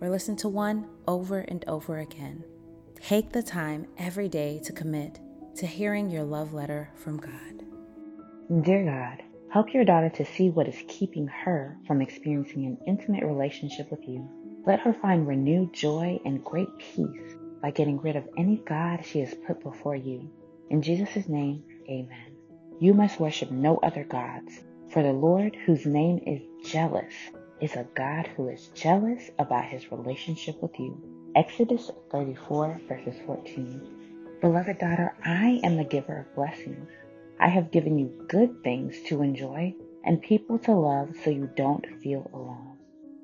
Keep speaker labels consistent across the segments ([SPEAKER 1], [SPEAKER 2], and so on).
[SPEAKER 1] or listen to one over and over again. Take the time every day to commit to hearing your love letter from God.
[SPEAKER 2] Dear God, Help your daughter to see what is keeping her from experiencing an intimate relationship with you. Let her find renewed joy and great peace by getting rid of any God she has put before you. In Jesus' name, amen. You must worship no other gods, for the Lord, whose name is jealous, is a God who is jealous about his relationship with you. Exodus 34, verses 14. Beloved daughter, I am the giver of blessings. I have given you good things to enjoy and people to love so you don't feel alone.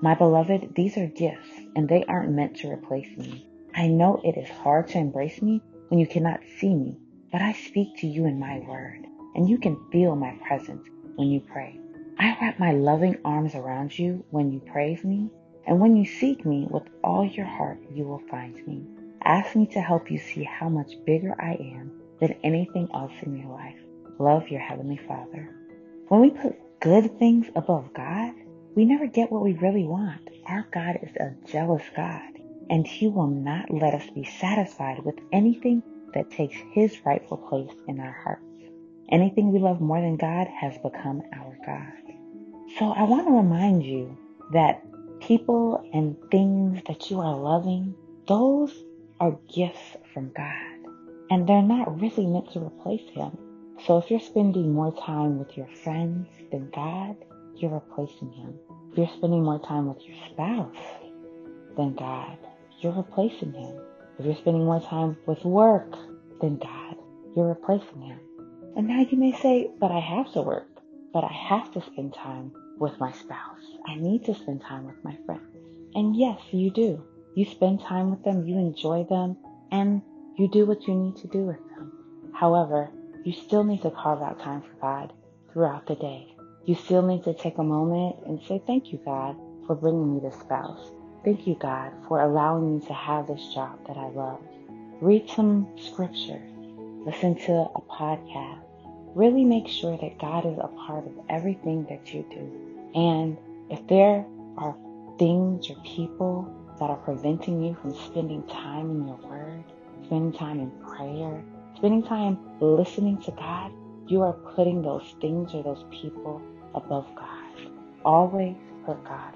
[SPEAKER 2] My beloved, these are gifts and they aren't meant to replace me. I know it is hard to embrace me when you cannot see me, but I speak to you in my word and you can feel my presence when you pray. I wrap my loving arms around you when you praise me, and when you seek me with all your heart, you will find me. Ask me to help you see how much bigger I am than anything else in your life. Love your Heavenly Father. When we put good things above God, we never get what we really want. Our God is a jealous God, and He will not let us be satisfied with anything that takes His rightful place in our hearts. Anything we love more than God has become our God. So I want to remind you that people and things that you are loving, those are gifts from God, and they're not really meant to replace Him. So if you're spending more time with your friends than God, you're replacing Him. If you're spending more time with your spouse than God, you're replacing Him. If you're spending more time with work than God, you're replacing Him. And now you may say, but I have to work, but I have to spend time with my spouse. I need to spend time with my friends. And yes, you do. You spend time with them, you enjoy them, and you do what you need to do with them. However, you still need to carve out time for God throughout the day. You still need to take a moment and say, Thank you, God, for bringing me this spouse. Thank you, God, for allowing me to have this job that I love. Read some scripture, listen to a podcast. Really make sure that God is a part of everything that you do. And if there are things or people that are preventing you from spending time in your word, spending time in prayer, spending time listening to God, you are putting those things or those people above God. Always put God